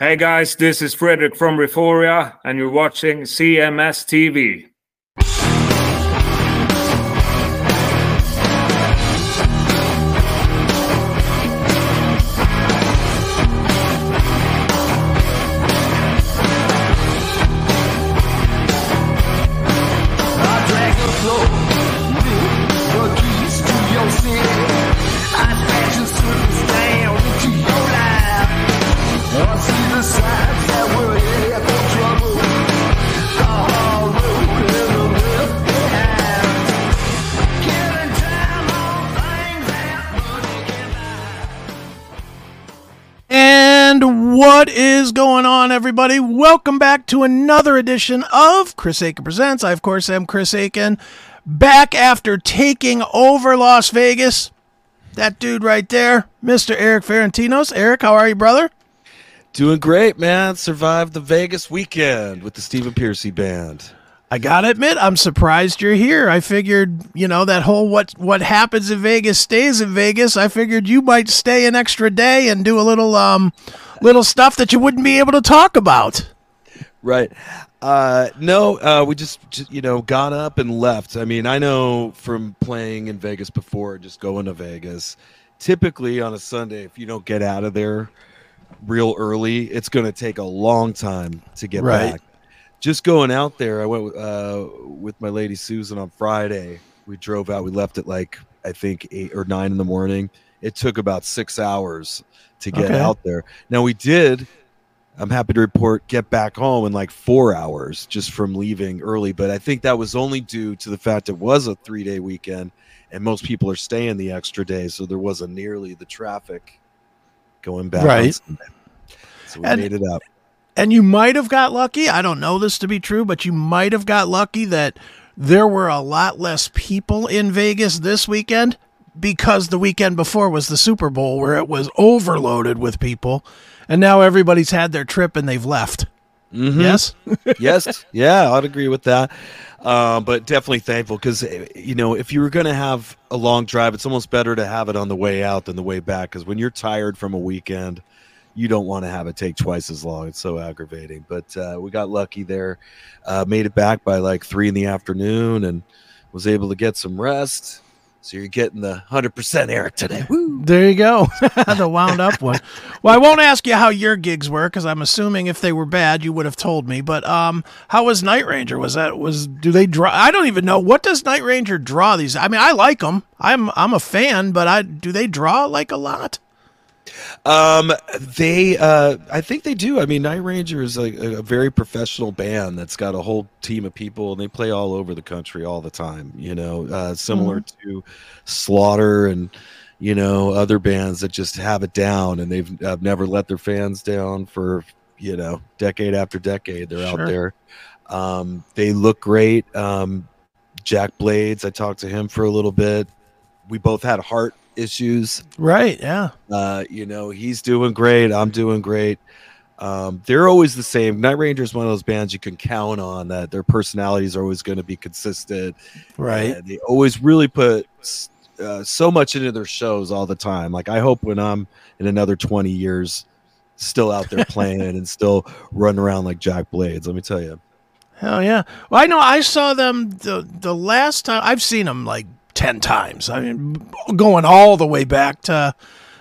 Hey guys, this is Frederick from Rifforia, and you're watching CMS TV. What is going on, everybody? Welcome back to another edition of Chris Akin Presents. I, of course, am Chris Akin, back after taking over Las Vegas. That dude right there, Mr. Erik Ferentinos. Erik, how are you, brother? Doing great, man. Survived the Vegas weekend with the Stephen Pearcy band. I gotta admit, I'm surprised you're here. I figured, you know, that whole what what happens in Vegas stays in Vegas. I figured you might stay an extra day and do a little um little stuff that you wouldn't be able to talk about. Right. Uh, no, uh, we just, just, you know, got up and left. I mean, I know from playing in Vegas before, just going to Vegas, typically on a Sunday, if you don't get out of there real early, it's going to take a long time to get Right. back. Just going out there, I went uh, with my lady Susan on Friday. We drove out. We left at like I think eight or nine in the morning. It took about six hours to get Okay. out there. Now we did. I'm happy to report get back home in like four hours just from leaving early. But I think that was only due to the fact it was a three day weekend and most people are staying the extra day, so there wasn't nearly the traffic going back. Right. Sunday. So we And- made it up. And you might have got lucky. I don't know this to be true, but you might have got lucky that there were a lot less people in Vegas this weekend because the weekend before was the Super Bowl where it was overloaded with people. And now everybody's had their trip and they've left. Mhm. Yes? yes, yeah, I'd agree with that. Um, but definitely thankful because you know if you were going to have a long drive, it's almost better to have it on the way out than the way back. Because when you're tired from a weekend, you don't want to have it take twice as long. It's so aggravating. But uh, we got lucky there, uh, made it back by like three in the afternoon, and was able to get some rest. So you're getting the hundred percent Erik today. Woo! There you go. the wound up one. Well, I won't ask you how your gigs were because I'm assuming if they were bad, you would have told me. But um, how was Night Ranger? Was that was do they draw? I don't even know what does Night Ranger draw these. I mean, I like them. I'm I'm a fan, but I do they draw like a lot? Um, they, uh, I think they do. I mean, Night Ranger is a, a very professional band that's got a whole team of people, and they play all over the country all the time. You know, uh, similar to Slaughter and you know other bands that just have it down, and they've uh, never let their fans down for you know decade after decade. They're Sure. out there. Um, they look great. Um, Jack Blades, I talked to him for a little bit. We both had heart issues Right. Yeah. uh, you know, he's doing great. I'm doing great. Um, they're always the same. Night Ranger is one of those bands you can count on that their personalities are always going to be consistent. Right. And they always really put uh, so much into their shows all the time. Like I hope when I'm in another 20 years, still out there playing and still running around like Jack Blades. Let me tell you. Hell yeah. Well, I know I saw them the the last time I've seen them like 10 times. I mean going all the way back to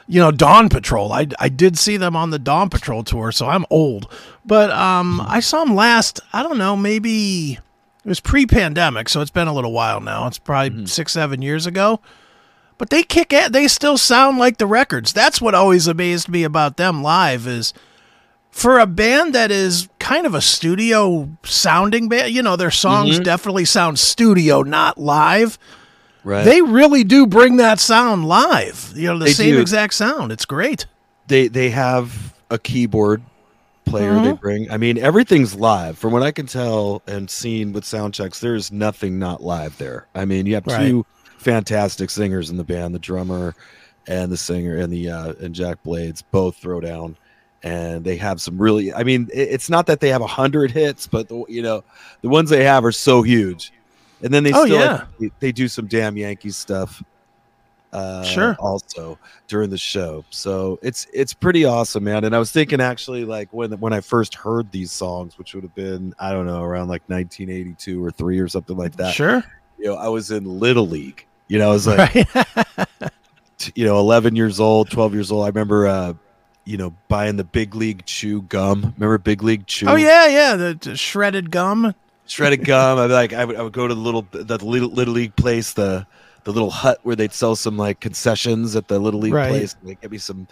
you know Dawn Patrol. I I did see them on the Dawn Patrol tour, so I'm old. But um I saw them last, I don't know, maybe it was pre-pandemic, so it's been a little while now. It's probably 6 7 years ago. But they kick it. They still sound like the records. That's what always amazed me about them live is for a band that is kind of a studio sounding band, you know, their songs definitely sound studio, not live. Right. They really do bring that sound live. You know, the They same do. exact sound. It's great. they they have a keyboard player Mm-hmm. they bring i mean everything's live from what i can tell and seen with sound checks there's nothing not live there i mean you have Right. two fantastic singers in the band the drummer and the singer and the uh and jack blades both throw down and they have some really i mean it- it's not that they have a hundred hits but the, you know the ones they have are so huge and then they Oh, still yeah. they, they do some damn yankees stuff Uh, Sure. Also during the show, so it's it's pretty awesome, man. And I was thinking actually, like when when I first heard these songs, which would have been I don't know around like 1982 or three or something like that. Sure. You know, I was in Little League. You know, I was like Right. you know 11 years old 12 years old i remember uh you know buying the big league chew gum remember big league chew oh yeah, yeah. The, the shredded gum. Shredded gum. I like I would, I would go to the little the little, little league place the the little hut where they'd sell some like concessions at the little league Right. place they give me some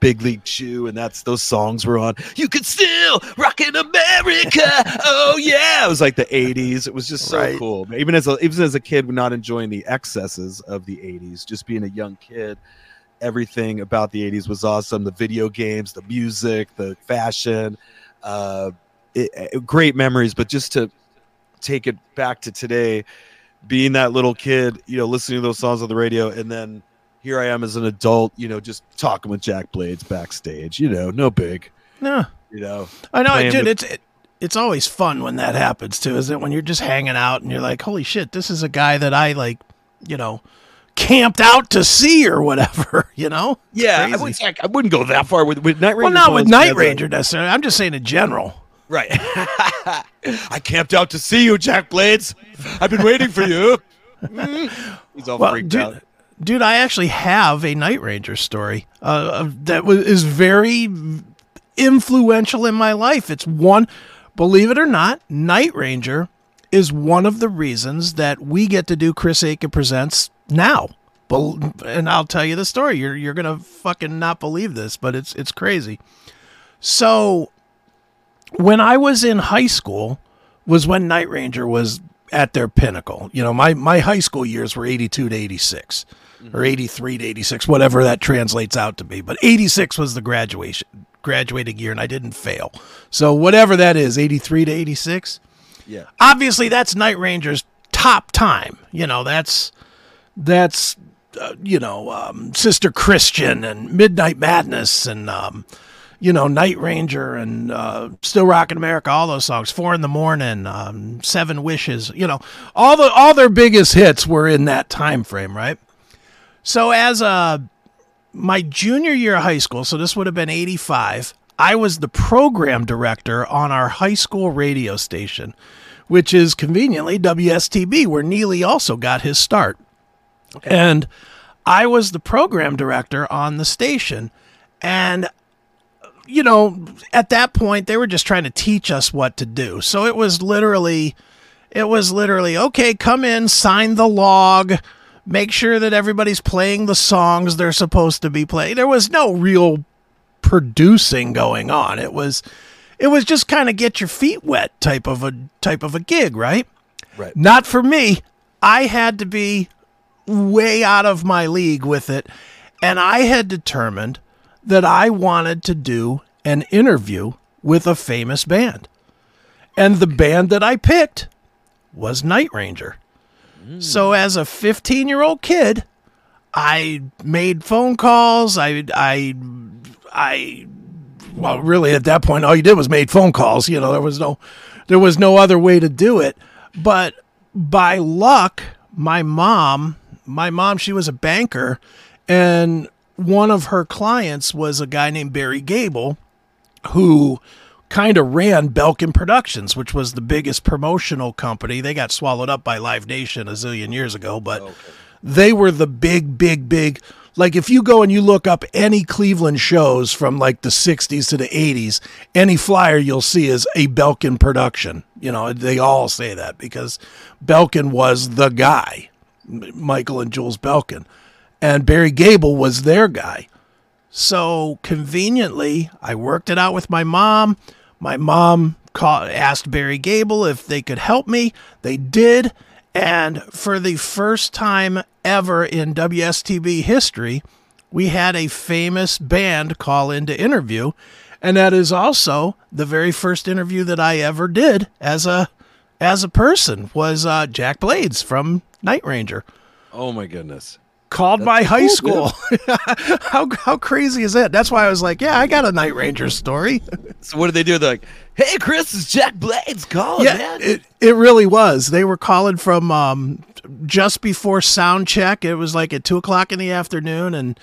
big league chew and that's those songs were on you could still rock in america. Oh yeah. It was like the 80s it was just so Right. cool. Even as a even as a kid not enjoying the excesses of the 80s just being a young kid everything about the 80s was awesome. The video games the music the fashion uh it, it- great memories. But just to take it back to today being that little kid you know listening to those songs on the radio and then here i am as an adult you know just talking with jack blades backstage you know no big No, you know I know, dude. It's it, it's always fun when that happens too, isn't it? When you're just hanging out and you're like, "Holy shit, this is a guy that I like," you know, camped out to see or whatever. You know? It's yeah I wouldn't, I wouldn't go that far with, with night ranger well, not with Night Ranger necessarily. I'm just saying in general. Right i camped out to see you jack blades i've been waiting for you he's all Well, freaked dude, out dude, I actually have a Night Ranger story uh, that was is very influential in my life. It's one, believe it or not, Night Ranger is one of the reasons that we get to do Chris Akin presents now. And I'll tell you the story. You're you're gonna fucking not believe this, but it's it's crazy. So, when I was in high school, was when Night Ranger was at their pinnacle. You know, my my high school years were 82 to 86 or 83 to 86, whatever that translates out to be. But 86 was the graduation graduating year and I didn't fail. So whatever that is, 83 to 86, yeah obviously that's Night Ranger's top time. You know, that's that's uh, you know, um, Sister Christian and Midnight Madness and um, you know, Night Ranger and uh, Still Rockin' America, all those songs, Four in the Morning, um, Seven Wishes, you know, all the all their biggest hits were in that time frame, right? So as a my junior year of high school, so this would have been 85, I was the program director on our high school radio station, which is conveniently WSTB, where Neely also got his start. And I was the program director on the station. And, you know, at that point, they were just trying to teach us what to do. So it was literally, it was literally, okay, come in, sign the log, make sure that everybody's playing the songs they're supposed to be playing. There was no real producing going on. It was it was just kind of get your feet wet type of a type of a gig, right? Right. Not for me. I had to be way out of my league with it, and I had determined that I wanted to do an interview with a famous band. And the band that I picked was Night Ranger. So as a 15 year old kid, I made phone calls. I, I, I, well, really at that point, all you did was made phone calls. You know, there was no, there was no other way to do it. But by luck, my mom, my mom, she was a banker, and one of her clients was a guy named Barry Gabel, who kind of ran Belkin Productions, which was the biggest promotional company. They got swallowed up by Live Nation a zillion years ago, but they were the big, big, big. Like if you go and you look up any Cleveland shows from like the 60s to the 80s, any flyer you'll see is a Belkin production. You know, they all say that because Belkin was the guy, Michael and Jules Belkin. And Barry Gabel was their guy. So conveniently, I worked it out with my mom. My mom called, asked Barry Gabel if they could help me. They did. And for the first time ever in WSTB history, we had a famous band call in to interview. And that is also the very first interview that I ever did as a as a person was uh, Jack Blades from Night Ranger oh my goodness called my high cool, school. how how crazy is that? That's why I was like, yeah, I got a Night Ranger story. so what did they do they're like hey chris it's jack blades calling yeah, man it it really was. They were calling from um just before sound check. It was like at two o'clock in the afternoon, and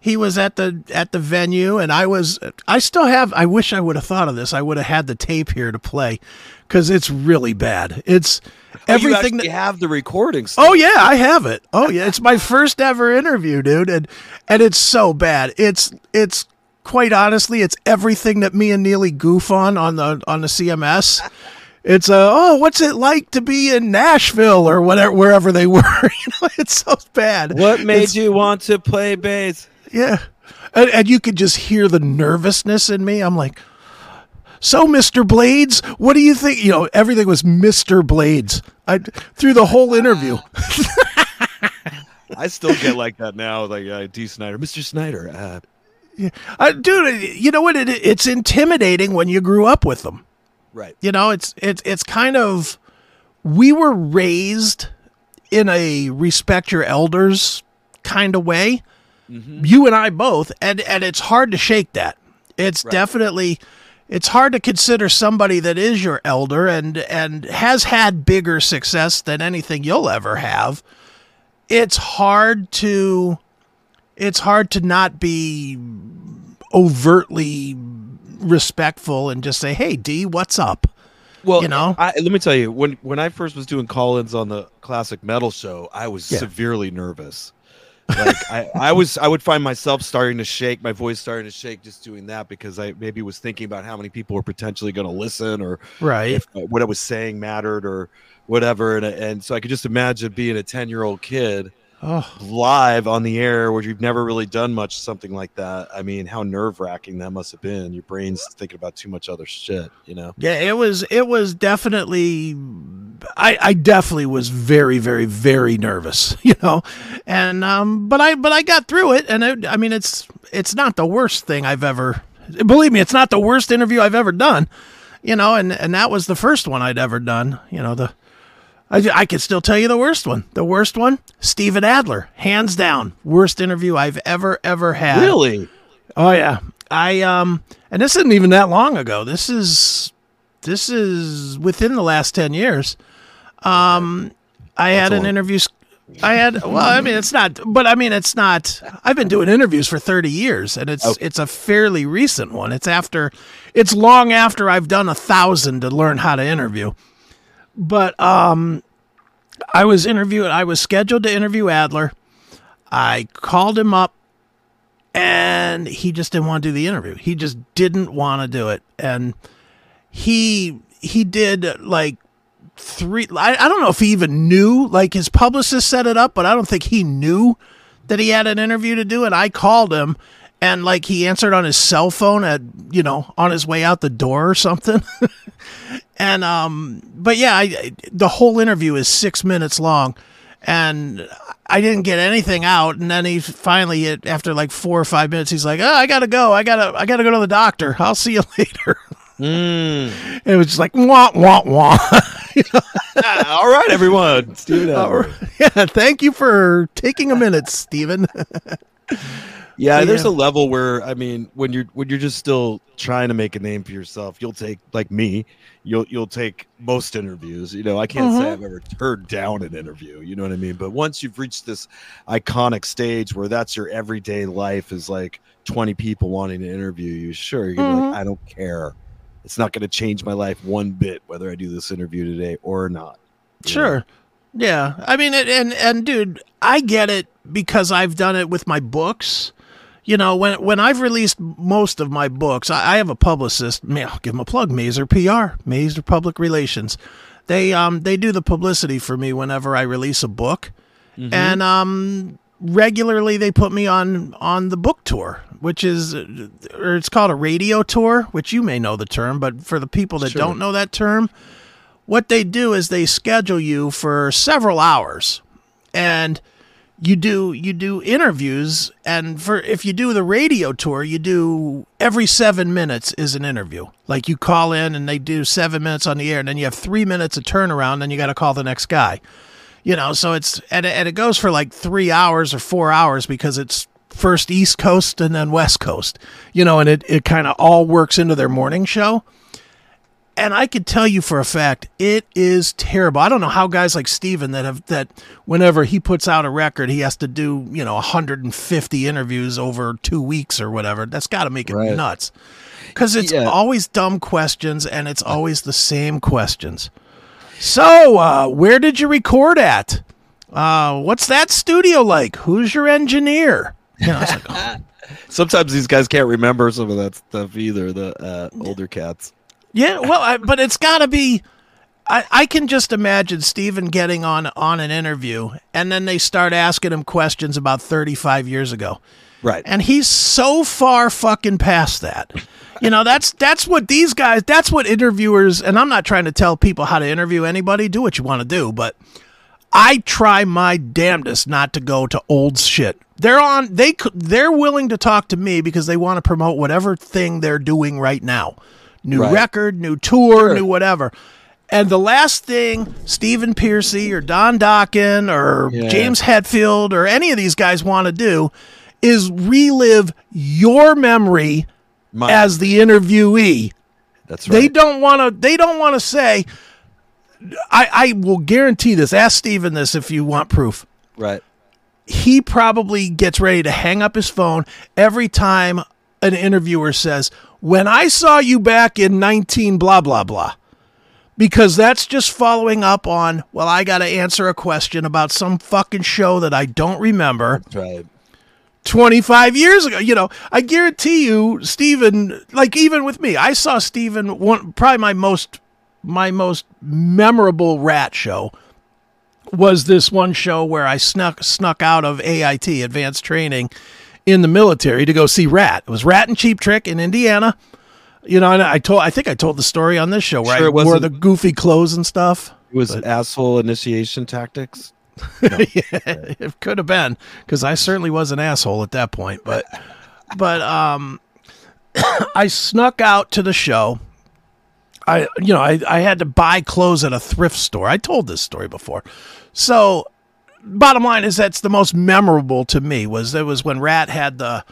he was at the at the venue, and I was. I still have. I wish I would have thought of this. I would have had the tape here to play because it's really bad. It's Everything everything you that. have the recordings. Still. Oh yeah, I have it. Oh yeah, it's my first ever interview, dude, and and it's so bad. It's it's quite honestly, it's everything that me and Neely goof on on the on the CMS. It's uh oh, what's it like to be in Nashville or whatever wherever they were? you know, it's so bad. What made It's- you want to play bass? Yeah, and, and you could just hear the nervousness in me. I'm like. So, Mr. Blades, what do you think? You know, everything was Mr. Blades. I through the whole interview. I still get like that now. Like uh, Dee Snider, Mr. Snider. Uh, Uh, dude, you know what? It, it's intimidating when you grew up with them. right. You know, it's it's it's kind of we were raised in a respect your elders kind of way. You and I both, and and it's hard to shake that. It's definitely it's hard to consider somebody that is your elder and and has had bigger success than anything you'll ever have. It's hard to it's hard to not be overtly respectful and just say, "Hey, Dee, what's up?" Well, You know? I, let me tell you when when I first was doing call-ins on the classic metal show, I was Yeah. severely nervous. Like I, I was, I would find myself starting to shake, my voice starting to shake just doing that because I maybe was thinking about how many people were potentially going to listen or Right. if uh, what I was saying mattered or whatever. And and so I could just imagine being a ten year old kid Oh, live on the air where you've never really done much something like that. I mean, how nerve wracking that must have been. Your brain's thinking about too much other shit, you know. yeah, it was it was definitely I I definitely was very very very nervous, you know. And um but I but I got through it and it, I mean it's it's not the worst thing I've ever believe me, it's not the worst interview I've ever done. You know, and and that was the first one I'd ever done, you know, the I, I could still tell you the worst one. The worst one, Steven Adler, hands down, worst interview I've ever ever had. Really? Oh yeah. I um and this isn't even that long ago. This is this is within the last 10 years. Um I had an long- interview I had well, I mean it's not but I mean it's not I've been doing interviews for 30 years and it's Okay. it's a fairly recent one. It's after it's long after I've done a thousand to learn how to interview. But um I was interviewed I was scheduled to interview Adler. I called him up and he just didn't want to do the interview. He just didn't want to do it, and he he did like three. I, I don't know if he even knew. Like his publicist set it up, but I don't think he knew that he had an interview to do. And I called him, and like he answered on his cell phone at you know on his way out the door or something. and um, but yeah, I, I- the whole interview is six minutes long, and I didn't get anything out. And then he finally, it- after like four or five minutes, he's like, "Oh, I gotta go. I gotta, I gotta go to the doctor. I'll see you later." Mm. And it was just like wah wah wah. Ah, all right, everyone. Steven Adler. yeah, thank you for taking a minute, Steven. Yeah, But there's a level where I mean, when you're when you're just still trying to make a name for yourself, you'll take like me, you'll you'll take most interviews. You know, I can't say mm-hmm. I've ever turned down an interview. You know what I mean? But once you've reached this iconic stage where that's your everyday life is like 20 people wanting to interview you, sure, you're be like, mm-hmm. I don't care. It's not gonna change my life one bit whether I do this interview today or not. you know? Sure. Yeah. I mean, it, and and dude, I get it because I've done it with my books. You know, when when I've released most of my books, I, I have a publicist. I'll give him a plug. Mazer PR, Mazer Public Relations. They um they do the publicity for me whenever I release a book, and um regularly they put me on on the book tour, which is or it's called a radio tour, which you may know the term, but for the people that Sure. don't know that term, what they do is they schedule you for several hours and you do you do interviews and for if you do the radio tour you do every 7 minutes is an interview. Like you call in and they do 7 minutes on the air and then you have 3 minutes of turnaround and you got to call the next guy. You know so it's and, and it goes for like 3 hours or 4 hours because it's first east coast and then west coast. You know and it, it kind of all works into their morning show and I could tell you for a fact it is terrible. I don't know how guys like Steven that have that whenever he puts out a record, he has to do, you know, 150 interviews over 2 weeks or whatever. That's got to make it Right. nuts. Cuz it's Yeah. always dumb questions and it's always the same questions. So, uh, where did you record at? Uh, what's that studio like? Who's your engineer? You know, like, oh, Sometimes these guys can't remember some of that stuff either. The uh, older cats. Yeah, well, I, but it's got to be. I, I can just imagine Steven getting on on an interview, and then they start asking him questions about 35 years ago, Right. and he's so far fucking past that. You know, that's that's what these guys. That's what interviewers. And I'm not trying to tell people how to interview anybody. Do what you want to do, but I try my damnedest not to go to old shit. They're on. They they're willing to talk to me because they want to promote whatever thing they're doing right now. New Right. record, new tour, Sure. new whatever. And the last thing Stephen Pearcy or Don Dokken or Yeah. James Hetfield or any of these guys want to do is relive your memory Mine. as the interviewee. That's right. They don't want to. They don't want to say. I, I will guarantee this. Ask Steven this if you want proof. right. He probably gets ready to hang up his phone every time an interviewer says, "When I saw you back in 19 blah blah blah." Because that's just following up on, well, I got to answer a question about some fucking show that I don't remember. That's right. 25 years ago. You know, I guarantee you, Steven, like even with me, I saw Steven one probably my most my most memorable Ratt show was this one show where I snuck snuck out of AIT, advanced training in the military to go see Ratt. It was Ratt and Cheap Trick in Indiana. You know, and I told I think I told the story on this show where Sure I wore the goofy clothes and stuff. It was asshole initiation tactics. it could have been because I certainly was an asshole at that point. But, but um, I snuck out to the show. I, you know, I, I had to buy clothes at a thrift store. I told this story before. So, bottom line is that's the most memorable to me was it was when Ratt had the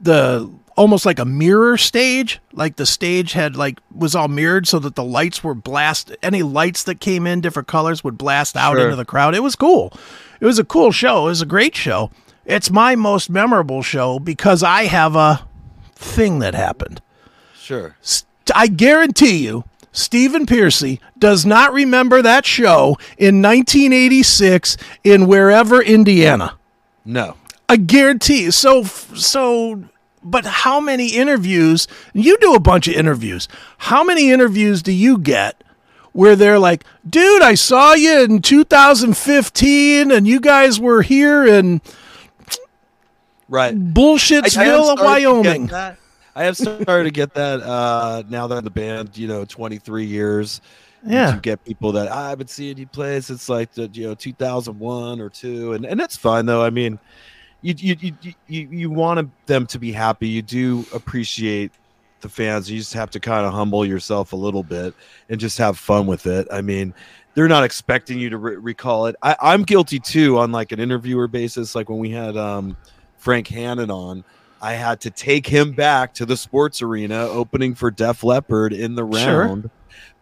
the almost like a mirror stage like the stage had like was all mirrored so that the lights were blast any lights that came in different colors would blast out Sure. into the crowd. It was cool. It was a cool show. It was a great show. It's my most memorable show because i have a thing that happened. Sure. I guarantee you, Stephen Pearcy does not remember that show in 1986 in wherever Indiana. No. I guarantee. you. So, so, but how many interviews? You do a bunch of interviews. How many interviews do you get where they're like, "Dude, I saw you in 2015, and you guys were here in Right. Bullshitsville, I- I Wyoming." I have started to get that uh, now that I'm the band, you know, 23 years. Yeah. You get people that "Ah, I've been seeing you play since like the you know 2001 or two, and and that's fine though. I mean, you you you you, you, want them to be happy. You do appreciate the fans. You just have to kind of humble yourself a little bit and just have fun with it. I mean, they're not expecting you to re- recall it. I, I'm guilty too on like an interviewer basis. Like when we had um, Frank Hannon on, I had to take him back to the sports arena opening for Def Leppard in the Sure. round.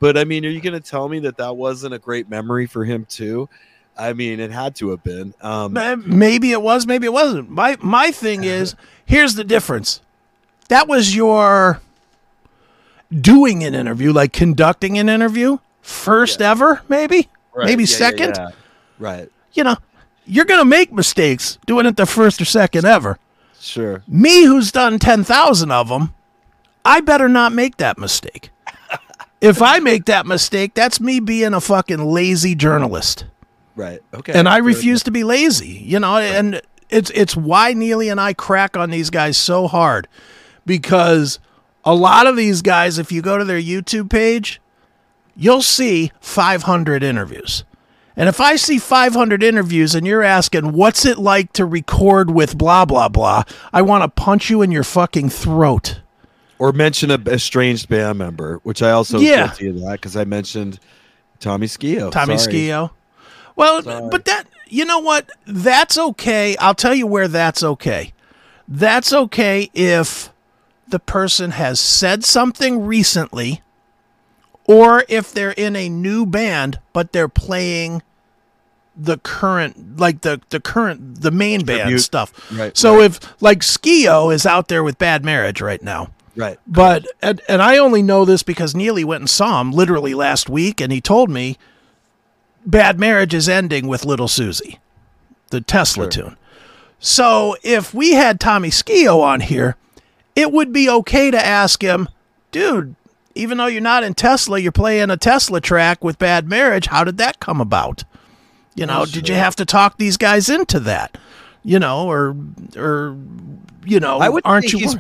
But I mean, are you going to tell me that that wasn't a great memory for him too? I mean, it had to have been. Um, Maybe it was, maybe it wasn't. My my thing is, here's the difference. That was your doing an interview, like conducting an interview, first ever, maybe, right, maybe yeah, yeah, second. yeah. Right. You know, you're gonna make mistakes doing it the first or second ever. Sure. Me, who's done ten thousand of them, I better not make that mistake. if I make that mistake, that's me being a fucking lazy journalist Right. Okay. and I refuse to be lazy. You know, and it's it's why Neely and I crack on these guys so hard because a lot of these guys, if you go to their YouTube page, you'll see 500 interviews. And if I see 500 interviews and you're asking, what's it like to record with blah, blah, blah, I want to punch you in your fucking throat. or mention a estranged band member, which I also Yeah. guilty of that because I mentioned Tommy Skeoch. Tommy Sorry. Skeoch. Well, Sorry. but that you know what? That's okay. I'll tell you where that's okay. That's okay if the person has said something recently or if they're in a new band but they're playing the current like the the current the main band Tribute. stuff. Right, So right. if like Skeoch is out there with Bad Marriage right now. Right. But and, and I only know this because Neely went and saw him literally last week, and he told me Bad Marriage is ending with Little Susie, the Tesla tune. So if we had Tommy Skeoch on here, it would be okay to ask him, dude. Even though you're not in Tesla, you're playing a Tesla track with Bad Marriage. How did that come about? You know, did you have to talk these guys into that? You know, or or you know, I would aren't you? he's,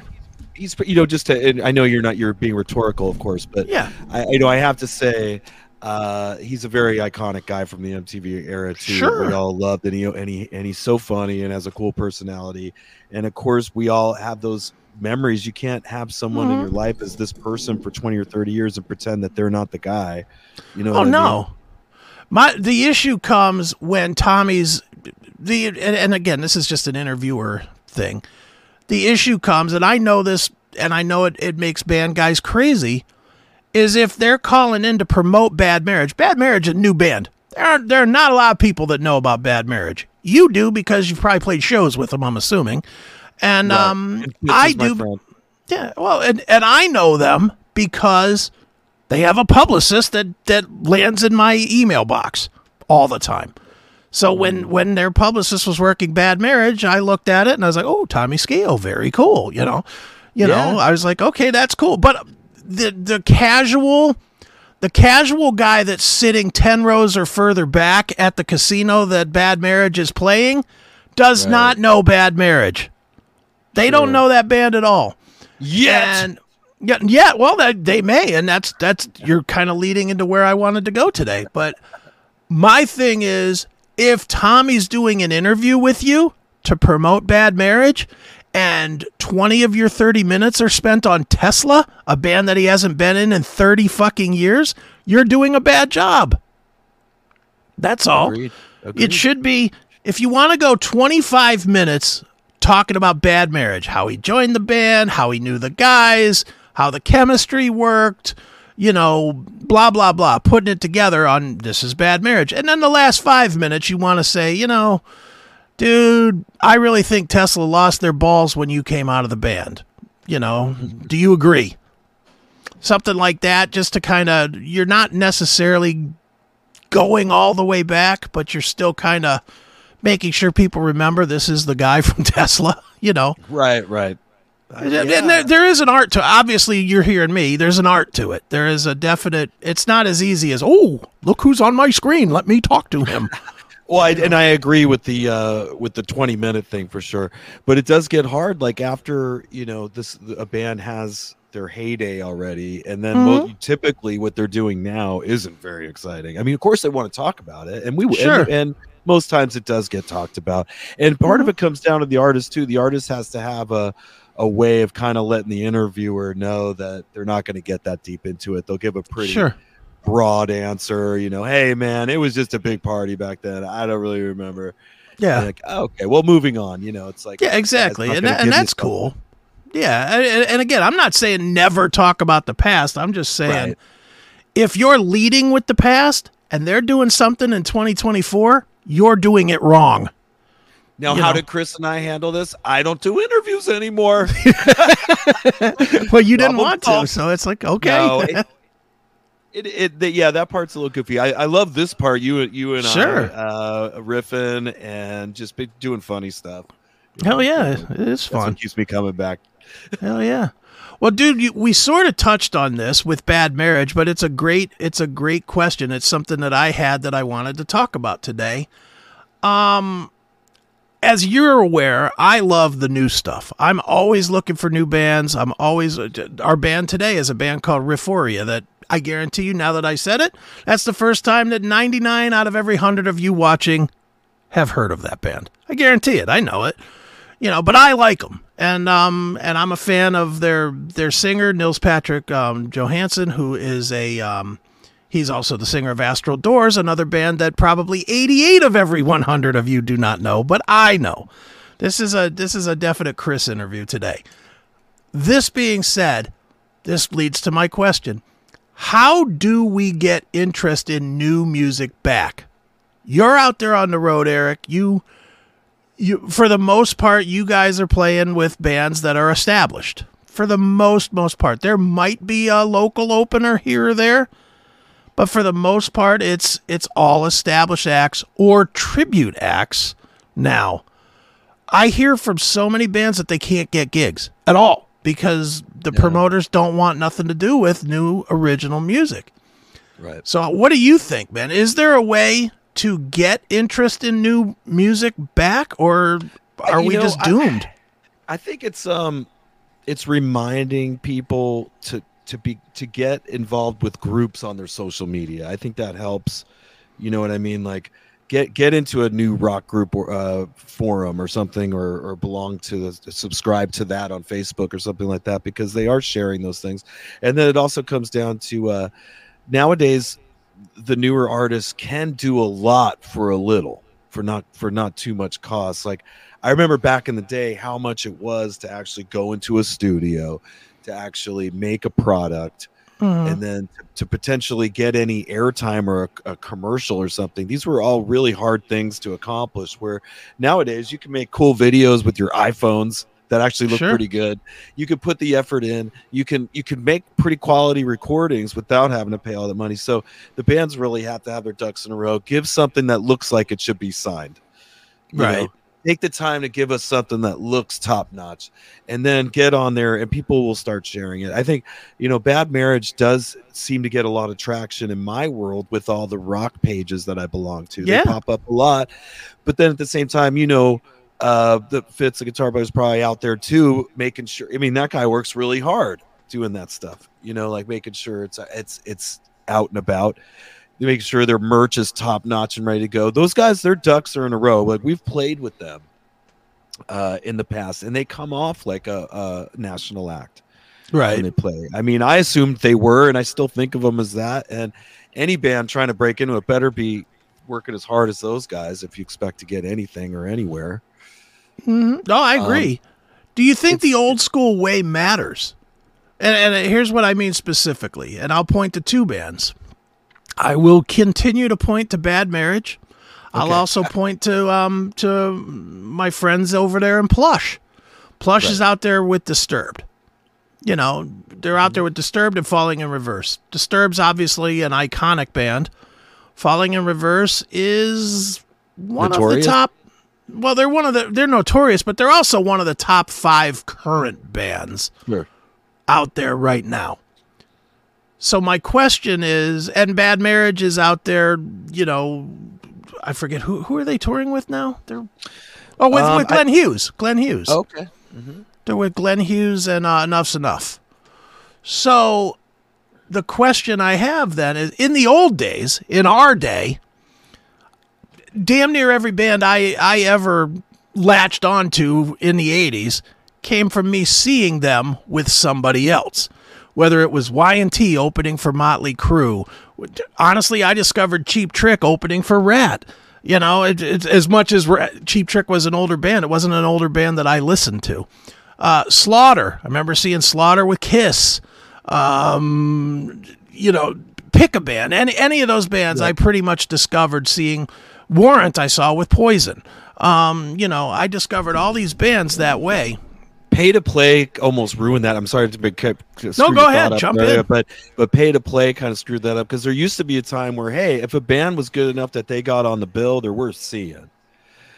he's you know just to and I know you're not you're being rhetorical of course but Yeah. I you know I have to say uh he's a very iconic guy from the MTV era too Sure. we all loved and he and he and he's so funny and has a cool personality and of course we all have those memories you can't have someone Mm-hmm. in your life as this person for 20 or 30 years and pretend that they're not the guy you know Oh I mean? no. My the issue comes when Tommy's the and, and again this is just an interviewer thing. The issue comes and I know this and I know it, it makes band guys crazy is if they're calling in to promote Bad Marriage. Bad Marriage a new band. There are there are not a lot of people that know about Bad Marriage. You do because you've probably played shows with them, I'm assuming. And Right. um I do friend. yeah, well, and, and I know them because they have a publicist that that lands in my email box all the time. So Hmm. when when their publicist was working Bad Marriage, I looked at it and I was like, "Oh, Tommy Scale, very cool." You know, you know, I was like, "Okay, that's cool." But the the casual the casual guy that's sitting 10 rows or further back at the casino that Bad Marriage is playing does Right. not know Bad Marriage. They don't know that band at all. Yes. And yeah, yeah, well, that, they may, and that's that's you're kind of leading into where I wanted to go today. But my thing is, if Tommy's doing an interview with you to promote Bad Marriage, and 20 of your 30 minutes are spent on Tesla, a band that he hasn't been in in 30 fucking years, you're doing a bad job. That's all. Agreed. Agreed. It should be if you want to go 25 minutes talking about bad marriage, how he joined the band, how he knew the guys, how the chemistry worked, you know, blah blah blah, putting it together on this is bad marriage. And then the last 5 minutes you want to say, you know, dude, I really think Tesla lost their balls when you came out of the band. You know, do you agree? Something like that just to kind of you're not necessarily going all the way back, but you're still kind of making sure people remember this is the guy from Tesla, you know. right right And there, there is an art to obviously you're hearing me. There's an art to it. There is a definite it's not as easy as, "Oh, look who's on my screen. Let me talk to him." Well, I, and I agree with the uh, with the twenty minute thing for sure, but it does get hard. Like after you know this, a band has their heyday already, and then mo- typically what they're doing now isn't very exciting. I mean, of course they want to talk about it, and we and- Sure. and, most times it does get talked about, and part of mm-hmm. it comes down to the artist too. The artist has to have a a way of kind of letting the interviewer know that they're not going to get that deep into it. They'll give a pretty Sure. broad answer, you know, hey man, it was just a big party back then. I don't really remember. Yeah. Like, oh, okay, well, moving on. You know, it's like Yeah, exactly, and that, and that's something. cool. Yeah, and, and again, I'm not saying never talk about the past. I'm just saying Right. if you're leading with the past and they're doing something in 2024, you're doing it wrong. Now, you how know. did Chris and I handle this? I don't do interviews anymore. Well, you didn't Problem want to, solved. so it's like okay. No, it, it, it the, yeah, that part's a little goofy. I, I love this part. You, you and Sure. I, uh, riffing and just be doing funny stuff. Hell know, yeah, that's it is what fun. keeps me coming back. Hell yeah. Well, dude, we sort of touched on this with bad marriage, but it's a great it's a great question. It's something that I had that I wanted to talk about today. Um as you're aware, I love the new stuff. I'm always looking for new bands. I'm always our band today is a band called Rifforia that I guarantee you now that I said it, that's the first time that 99 out of every 100 of you watching have heard of that band. I guarantee it. I know it you know, but I like them, and um, and I'm a fan of their their singer Nils Patrik um, Johansson, who is a um, he's also the singer of Astral Doors, another band that probably 88 of every 100 of you do not know, but I know. This is a this is a definite Chris interview today. This being said, this leads to my question: How do we get interest in new music back? You're out there on the road, Erik. You you for the most part you guys are playing with bands that are established. For the most most part. There might be a local opener here or there, but for the most part it's it's all established acts or tribute acts now. I hear from so many bands that they can't get gigs at all because the promoters don't want nothing to do with new original music. Right. So, what do you think, man? Is there a way to get interest in new music back, or are You we know, just I- doomed? I think it's um it's reminding people to to be to get involved with groups on their social media. I think that helps. You know what I mean? Like get get into a new rock group or uh, forum or something, or or belong to the, subscribe to that on Facebook or something like that because they are sharing those things. And then it also comes down to uh, nowadays the newer artists can do a lot for a little for not for not too much cost. Like I remember back in the day how much it was to actually go into a studio to actually make a product Mhm. and then to, to potentially get any airtime or a, a commercial or something. These were all really hard things to accomplish. Where nowadays you can make cool videos with your iPhones that actually look Sure. pretty good. You can put the effort in. You can you can make pretty quality recordings without having to pay all the money. So the bands really have to have their ducks in a row. Give something that looks like it should be signed. You know, Right. take the time to give us something that looks top notch and then get on there and people will start sharing it. I think, you know, Bad Marriage does seem to get a lot of traction in my world with all the rock pages that I belong to. Yeah. They pop up a lot. But then at the same time, you know, uh the fits the guitar player is probably out there too, making sure I mean that guy works really hard doing that stuff, you know, like making sure it's it's it's out and about making sure their merch is top notch and ready to go. Those guys, their ducks are in a row. Like we've played with them uh, in the past, and they come off like a, a national act when Right. they play. I mean, I assumed they were, and I still think of them as that. And any band trying to break into it better be working as hard as those guys if you expect to get anything or anywhere. Mhm. No, I Um, agree. Do you think the old school way matters? And, and here's what I mean specifically, and I'll point to two bands. I will continue to point to Bad Marriage. I'll also point to um to my friends over there in Plush. Plush is out there with Disturbed. You know, they're out there with Disturbed and Falling in Reverse. Disturbed's obviously an iconic band. Falling in Reverse is one Notorious? of the top well, they're one of the they're notorious, but they're also one of the top five current bands Sure. out there right now. So my question is, and Bad Marriage is out there, you know, I forget who who are they touring with now? They're oh with, Um, with Glenn Hughes. Glenn Hughes. Okay. They're with Glenn Hughes and uh, Enough's Enough. So the question I have then is in the old days, in our day, damn near every band I, I ever latched onto in the 80s came from me seeing them with somebody else. Whether it was Y&T opening for Motley Crue. Honestly, I discovered Cheap Trick opening for Ratt. You know, it, it, as much as Ra- Cheap Trick was an older band, it wasn't an older band that I listened to. Uh, Slaughter. I remember seeing Slaughter with Kiss. Um, you know, pick a band. Any any of those bands, I pretty much discovered seeing. Warrant, I saw with Poison. Um, you know, I discovered all these bands that way. pay to play almost ruined that. I'm sorry to be kept. to go ahead, jump there, in. But but pay to play kind of screwed that up because there used to be a time where hey, if a band was good enough that they got on the bill, they're worth seeing.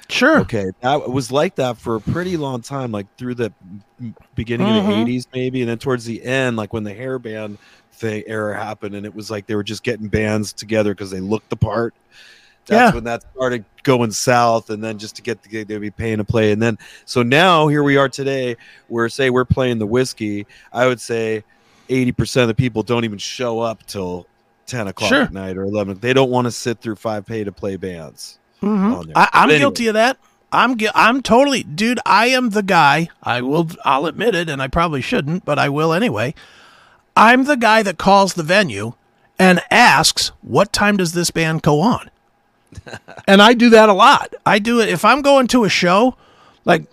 Sure. Okay, that was like that for a pretty long time, like through the beginning Mhm. of the '80s, maybe, and then towards the end, like when the hair band thing era happened, and it was like they were just getting bands together because they looked the part. That's Yeah. when that started going south, and then just to get the gig, they'd be paying to play, and then so now here we are today, where say we're playing the whiskey, I would say eighty percent of the people don't even show up till ten o'clock Sure. at night or eleven. They don't want to sit through five pay to play bands. Mhm. I, I'm anyway. guilty of that. I'm I'm totally, dude. I am the guy. I will. I'll admit it, and I probably shouldn't, but I will anyway. I'm the guy that calls the venue and asks, "What time does this band go on?" and I do that a lot. I do it if I'm going to a show, like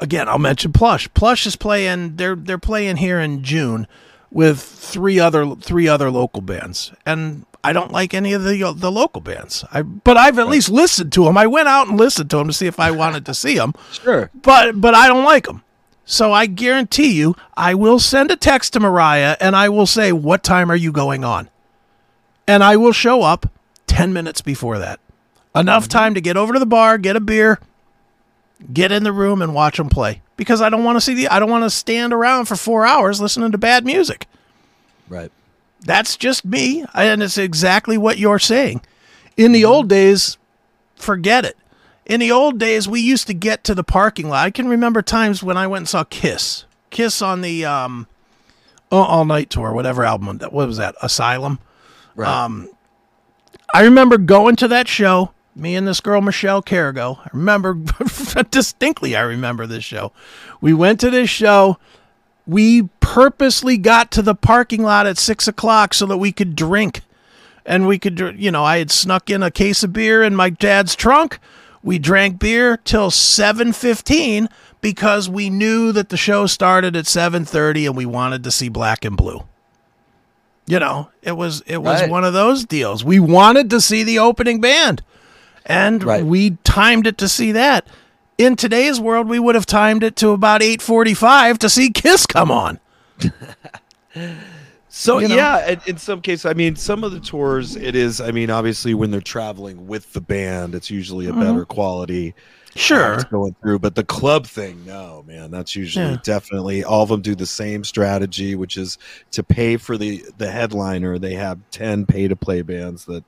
again, I'll mention Plush. Plush is playing. They're they're playing here in June. with three other three other local bands, and I don't like any of the the local bands. I but I've at least listened to them. I went out and listened to them to see if I wanted to see them, Sure. but but I don't like them. So I guarantee you, I will send a text to Moriah and I will say, "What time are you going on?" And I will show up ten minutes before that, enough mm-hmm. time to get over to the bar, get a beer, get in the room, and watch them play. Because I don't want to see the I don't want to stand around for four hours listening to bad music. Right. That's just me, and it's exactly what you're saying. In the mm-hmm. old days, forget it. In the old days, we used to get to the parking lot. I can remember times when I went and saw Kiss, Kiss on the um, All- Night Tour, whatever album that what was that, Asylum. Right. Um, I remember going to that show. Me and this girl Michelle Carrigo. I remember distinctly. I remember this show. We went to this show we purposely got to the parking lot at six o'clock so that we could drink and we could you know i had snuck in a case of beer in my dad's trunk we drank beer till 7.15 because we knew that the show started at 7.30 and we wanted to see black and blue you know it was it was Right. one of those deals we wanted to see the opening band and Right. we timed it to see that in today's world we would have timed it to about 8.45 to see kiss come on So you know? yeah, in, in some cases, I mean, some of the tours, it is. I mean, obviously, when they're traveling with the band, it's usually a better mm-hmm. quality. Uh, sure acts going through, but the club thing, no, man, that's usually Yeah. definitely all of them do the same strategy, which is to pay for the the headliner. They have ten pay to play bands that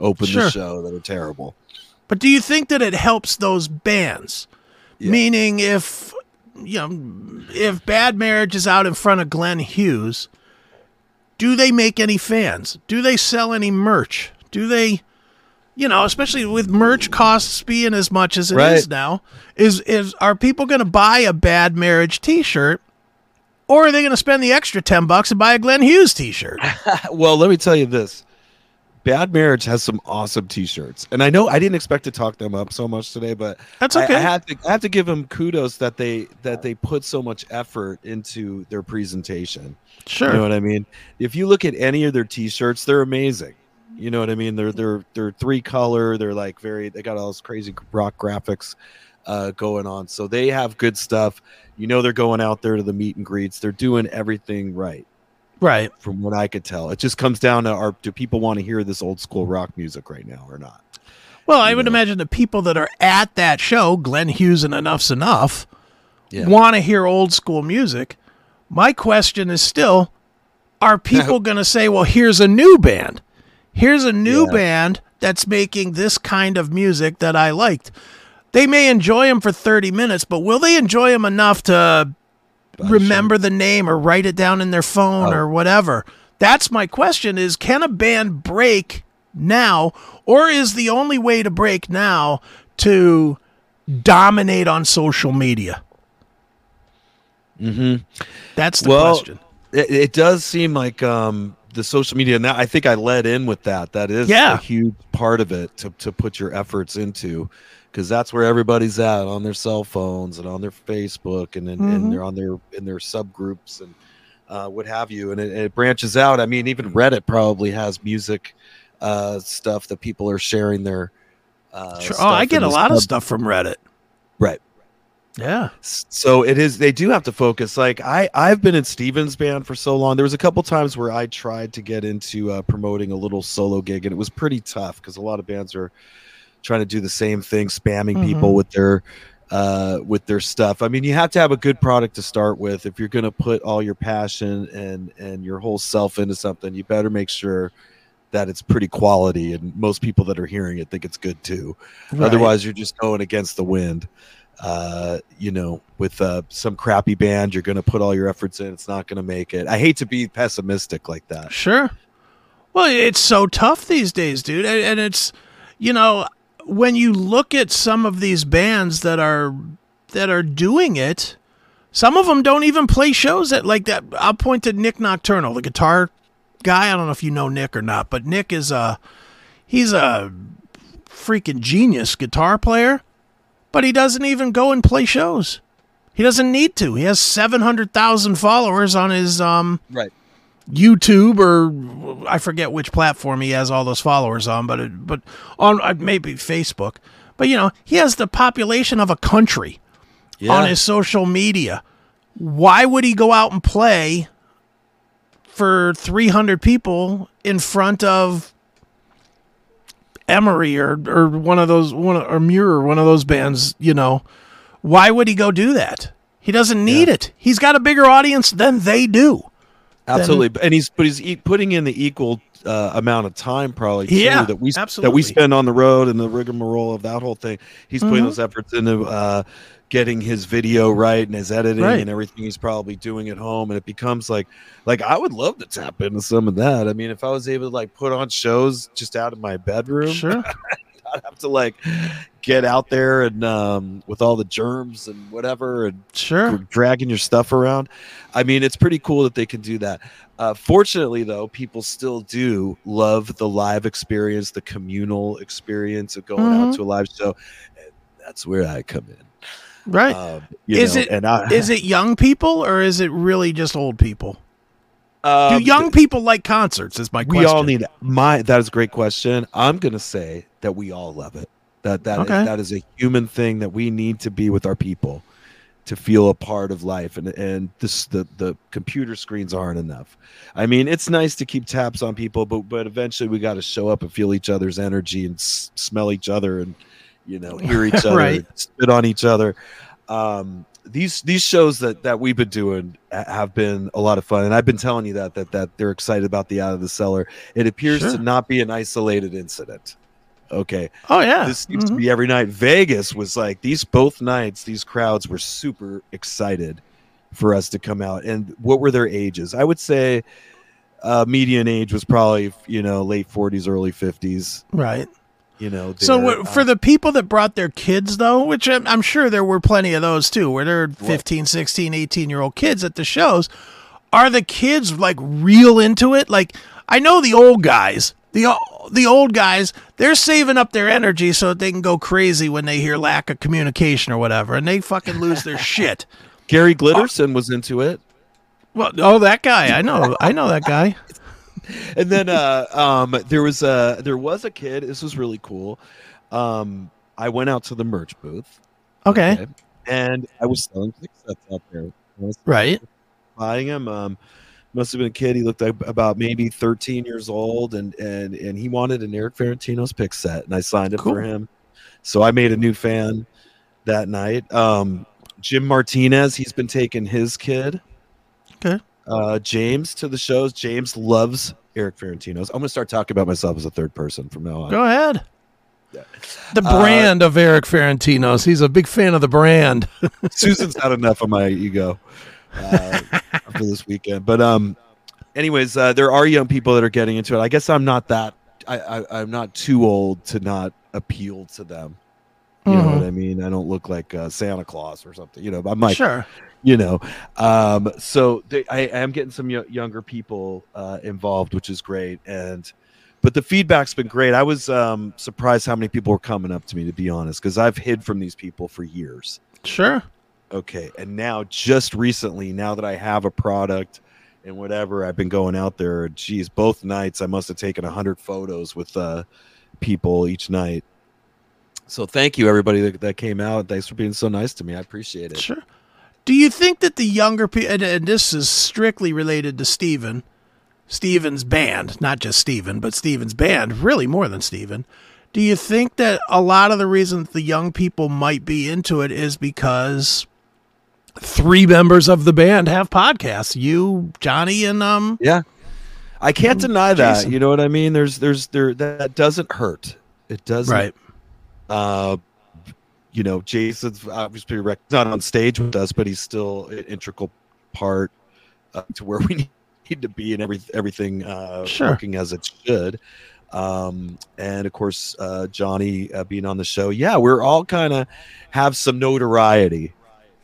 open Sure. the show that are terrible. But do you think that it helps those bands? Yeah. Meaning, if you know, if Bad Marriage is out in front of Glenn Hughes, do they make any fans? Do they sell any merch? Do they, you know, especially with merch costs being as much as it is Right. now, is is are people going to buy a Bad Marriage T-shirt, or are they going to spend the extra ten bucks and buy a Glenn Hughes T-shirt? well, let me tell you this. Bad Marriage has some awesome T-shirts, and I know I didn't expect to talk them up so much today, but That's I- okay. I, have to I have to give them kudos that they that they put so much effort into their presentation. sure. You know what I mean? If you look at any of their T-shirts, they're amazing. You know what I mean? They're they're they're three color. They're like very. They got all this crazy rock graphics uh, going on. So they have good stuff. You know they're going out there to the meet and greets. They're doing everything right, right. from what I could tell. It just comes down to are do people want to hear this old school rock music right now or not? Well, I you would imagine the people that are at that show, Glenn Hughes and Enuff Z'Nuff, Yeah. want to hear old school music. My question is still are people going to say, well, here's a new band? Here's a new Yeah. band that's making this kind of music that I liked. They may enjoy them for 30 minutes, but will they enjoy them enough to remember the name or write it down in their phone Oh. or whatever? That's my question is can a band break now or is the only way to break now to dominate on social media? Mm-hmm. That's the Well, question. It, it does seem like um, the social media. Now, I think I led in with that. That is Yeah. a huge part of it to, to put your efforts into, because that's where everybody's at on their cell phones and on their Facebook and, and, Mhm. and they're on their in their subgroups and uh, what have you. And it, it branches out. I mean, even Reddit probably has music uh, stuff that people are sharing their. Uh, Sure. Oh, I get a lot of stuff from Reddit. Right. Yeah. so it is they do have to focus like i i've been in Stephen's band for so long there was a couple times where i tried to get into uh, promoting a little solo gig and it was pretty tough because a lot of bands are trying to do the same thing spamming people Mhm. with their uh with their stuff i mean you have to have a good product to start with if you're going to put all your passion and and your whole self into something you better make sure that it's pretty quality and most people that are hearing it think it's good too Otherwise, you're just going against the wind. Uh, you know, with uh, some crappy band, you're going to put all your efforts in. It's not going to make it. I hate to be pessimistic like that. Sure. Well, it's so tough these days, dude. And it's, you know, when you look at some of these bands that are that are doing it, some of them don't even play shows at like that. I'll point to Nick Nocturnal, the guitar guy. I don't know if you know Nick or not, but Nick is a he's a freaking genius guitar player, but he doesn't even go and play shows. He doesn't need to. He has 700,000 followers on his um Right. YouTube or I forget which platform he has all those followers on, but it, but on uh, maybe Facebook. But you know, he has the population of a country Yeah. on his social media. Why would he go out and play for 300 people in front of Emery or or one of those one or Muir, or one of those bands, you know? Why would he go do that? He doesn't need it. He's got a bigger audience than they do. Absolutely, and he's but he's e- putting in the equal uh, amount of time probably too, Yeah, that we that we spend on the road and the rigmarole of that whole thing. He's putting Mm-hmm. those efforts into uh, getting his video right and his editing Right. and everything he's probably doing at home, and it becomes like like I would love to tap into some of that. I mean, if I was able to like put on shows just out of my bedroom, Sure. I'd have to like get out there and um, with all the germs and whatever and Sure. dragging your stuff around. I mean, it's pretty cool that they can do that. Uh, fortunately, though, people still do love the live experience, the communal experience of going out Mhm. to a live show. And that's where I come in. Right. Um, Is know, it- And I, is it young people or is it really just old people? Do um, young people like concerts? Is my question. we all need my that is a great question i'm gonna say that we all love it. That that Okay. that is a human thing that we need to be with our people to feel a part of life. And and this the the computer screens aren't enough. I mean it's nice to keep tabs on people but but eventually we got to show up and feel each other's energy and s- smell each other and you know hear each other Right. spit on each other. Um these these shows that that we've been doing have been a lot of fun. And i've been telling you that that that they're excited about the out of the cellar. It appears Sure. to not be an isolated incident okay Oh yeah. this seems Mhm. to be every night vegas was like these both nights these crowds were super excited for us to come out and what were their ages i would say uh median age was probably you know late 40s early 50s right. you know So for uh, the people that brought their kids though, which I'm, I'm sure there were plenty of those too, where they're 15, 16, 18 year old kids at the shows, are the kids like real into it? Like I know the old guys, the the old guys, they're saving up their energy so that they can go crazy when they hear lack of communication or whatever, and they fucking lose their shit. gary glitterson was into it Well, oh, that guy, I know, I know that guy. and then uh um there was a there was a kid this was really cool um i went out to the merch booth Okay, and i was selling six sets out there right. buying them. um must have been a kid he looked like about maybe 13 years old and and and he wanted an Erik Ferentinos pick set and i signed it Cool. for him so i made a new fan that night um jim martinez he's been taking his kid Okay. uh, James to the shows. James loves Erik Ferentinos. I'm going to start talking about myself as a third person from now on. Go ahead. The Uh, brand of Erik Ferentinos. He's a big fan of the brand. Susan's had enough of my ego uh, for this weekend. But um, anyways, uh, there are young people that are getting into it. I guess I'm not that. I, I I'm not too old to not appeal to them. You know Mhm. what I mean? I don't look like uh, Santa Claus or something. You know, I'm like, sure. you know um so they, I, I am getting some yo- younger people uh involved which is great and but the feedback's been great i was um surprised how many people were coming up to me to be honest because i've hid from these people for years Sure. Okay and now just recently now that i have a product and whatever i've been going out there geez both nights i must have taken 100 photos with uh people each night so thank you everybody that, that came out thanks for being so nice to me i appreciate it Sure. Do you think that the younger people, and, and this is strictly related to Stephen, Stephen's band, not just Stephen, but Stephen's band, really more than Stephen. Do you think that a lot of the reason the young people might be into it is because three members of the band have podcasts? You, Johnny, and um, Yeah. I can't deny that. Jason. You know what I mean? There's there's there that doesn't hurt. It doesn't right, uh you know, Jason's obviously rec- not on stage with us, but he's still an integral part uh, to where we need to be and every everything uh Sure. working as it should. Um and of course uh Johnny uh, being on the show. Yeah, we're all kind of have some notoriety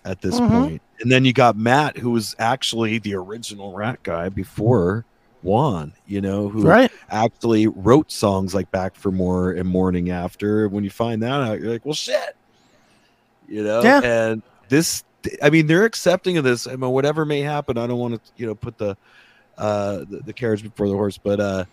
at this Mhm. point. And then you got Matt who was actually the original Ratt guy before Juan, you know, who right, actually wrote songs like Back for More and Morning After. When you find that out, you're like, well, shit. You know? Yeah. And this, I mean, they're accepting of this. I mean, whatever may happen, I don't want to, you know, put the, uh, the, the carriage before the horse. But uh,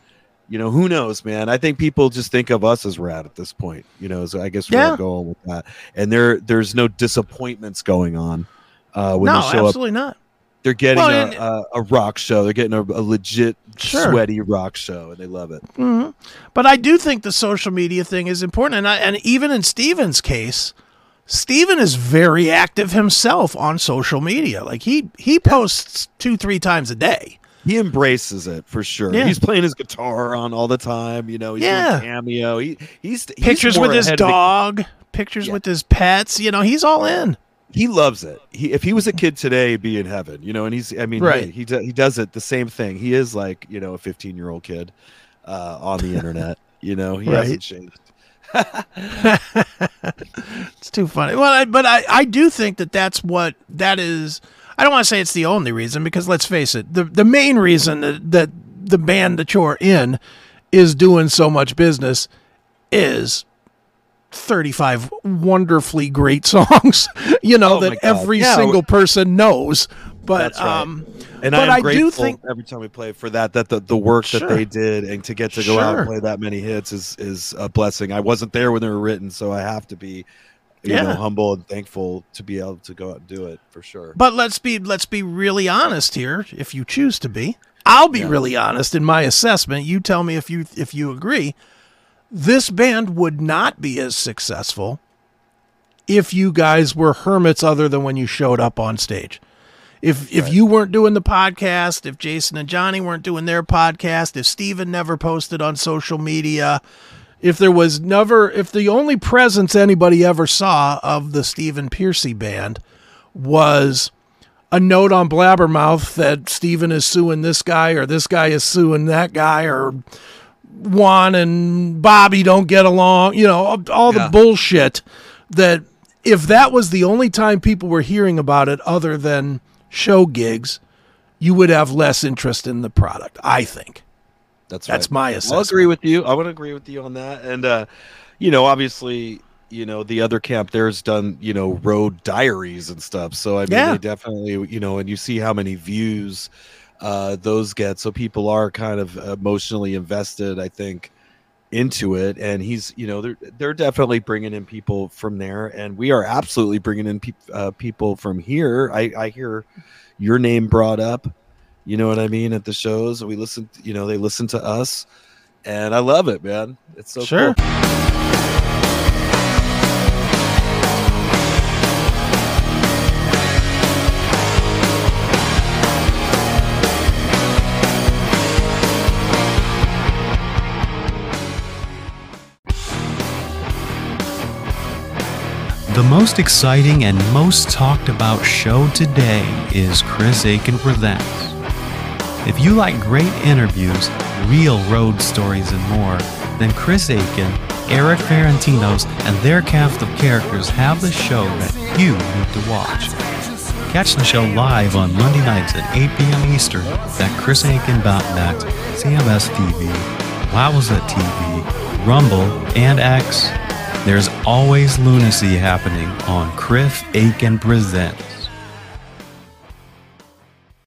you know, who knows, man? I think people just think of us as Ratt at this point. You know, so I guess we're Yeah. going with that. And there, there's no disappointments going on uh, when no, they show up. absolutely not. They're getting Well, a, and- a, a rock show. They're getting a, a legit Sure. sweaty rock show, and they love it. hmm But I do think the social media thing is important, and I, and even in Stephen's case, Stephen is very active himself on social media. Like he he posts two three times a day. He embraces it for sure. Yeah. He's playing his guitar on all the time. You know, he's Yeah. doing cameo. He, he's he's Pictures more with his dog, pictures Yeah. with his pets. You know, he's all in. he loves it. He, if he was a kid today, he'd be in heaven. You know, and he's I mean, Right. hey, he he does it the same thing. He is like you know a 15 year old kid uh, on the internet. You know, he Right. hasn't changed. It's too funny. Well, I, but I, I do think that that's what that is. I don't want to say it's the only reason because let's face it, the the main reason that, that the band that you're in is doing so much business is 35 wonderfully great songs, you know, Oh that every Yeah, single person knows. But right. um And But I I do think- every time we play for that. That the, the work Sure. that they did and to get to go out and play that many hits is is a blessing. I wasn't there when they were written, so I have to be, you know, Yeah. humble and thankful to be able to go out and do it for sure. But let's be let's be really honest here, if you choose to be. I'll be Yeah. really honest in my assessment. You tell me if you if you agree. This band would not be as successful if you guys were hermits other than when you showed up on stage. If if you weren't doing the podcast, if Jason and Johnny weren't doing their podcast, if Stephen never posted on social media, if there was never if the only presence anybody ever saw of the Stephen Pearcy band was a note on Blabbermouth that Stephen is suing this guy or this guy is suing that guy or Juan and Bobby don't get along, you know, all- all Yeah. the bullshit that if that was the only time people were hearing about it other than show gigs, you would have less interest in the product, I think. That's That's right. my I'll agree with you. I would agree with you on that. And uh, you know, obviously, you know, the other camp there's done, you know, road diaries and stuff. So I mean, Yeah. they definitely, you know, and you see how many views uh, those get. So people are kind of emotionally invested, I think, into it. And he's, you know, they're they're definitely bringing in people from there, and we are absolutely bringing in peop uh, people from here. I I hear your name brought up. You know what I mean at the shows. We listen, you know, they listen to us, and I love it, man. It's so Sure. cool. The most exciting and most talked about show today is Chris Akin Presents. If you like great interviews, real road stories, and more, then Chris Akin, Erik Ferentinos, and their cast of characters have the show that you need to watch. Catch the show live on Monday nights at 8 p.m. Eastern at chrisakin.net, CMS TV, Wowza TV, Rumble, and X. There's always lunacy happening on Chris Akin Present.